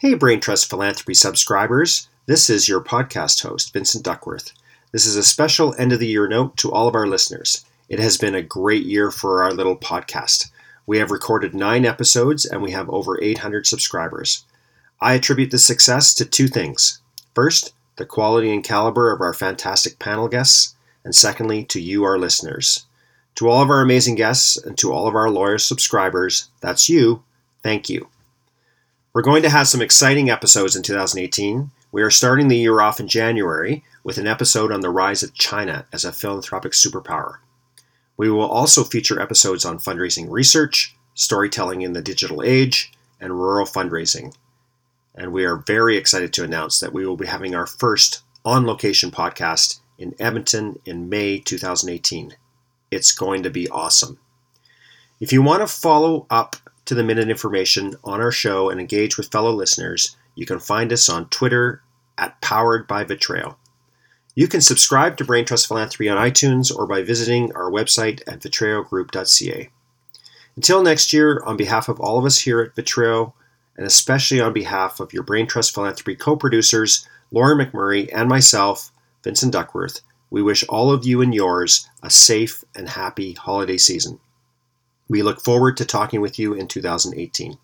Hey, Brain Trust Philanthropy subscribers. This is your podcast host, Vincent Duckworth. This is a special end of the year note to all of our listeners. It has been a great year for our little podcast. We have recorded nine episodes and we have over 800 subscribers. I attribute the success to two things. First, the quality and caliber of our fantastic panel guests, and secondly, to you, our listeners. To all of our amazing guests and to all of our loyal subscribers, that's you, thank you. We're going to have some exciting episodes in 2018. We are starting the year off in January with an episode on the rise of China as a philanthropic superpower. We will also feature episodes on fundraising research, storytelling in the digital age, and rural fundraising. And we are very excited to announce that we will be having our first on location podcast in Edmonton in May 2018. It's going to be awesome. If you want to follow up to the minute information on our show and engage with fellow listeners, you can find us on Twitter at Powered by Vitreo. You can subscribe to Brain Trust Philanthropy on iTunes or by visiting our website at vitreogroup.ca. Until next year, on behalf of all of us here at Vitreo, and especially on behalf of your Brain Trust Philanthropy co producers, Lauren McMurray and myself, Vincent Duckworth, we wish all of you and yours a safe and happy holiday season. We look forward to talking with you in 2018.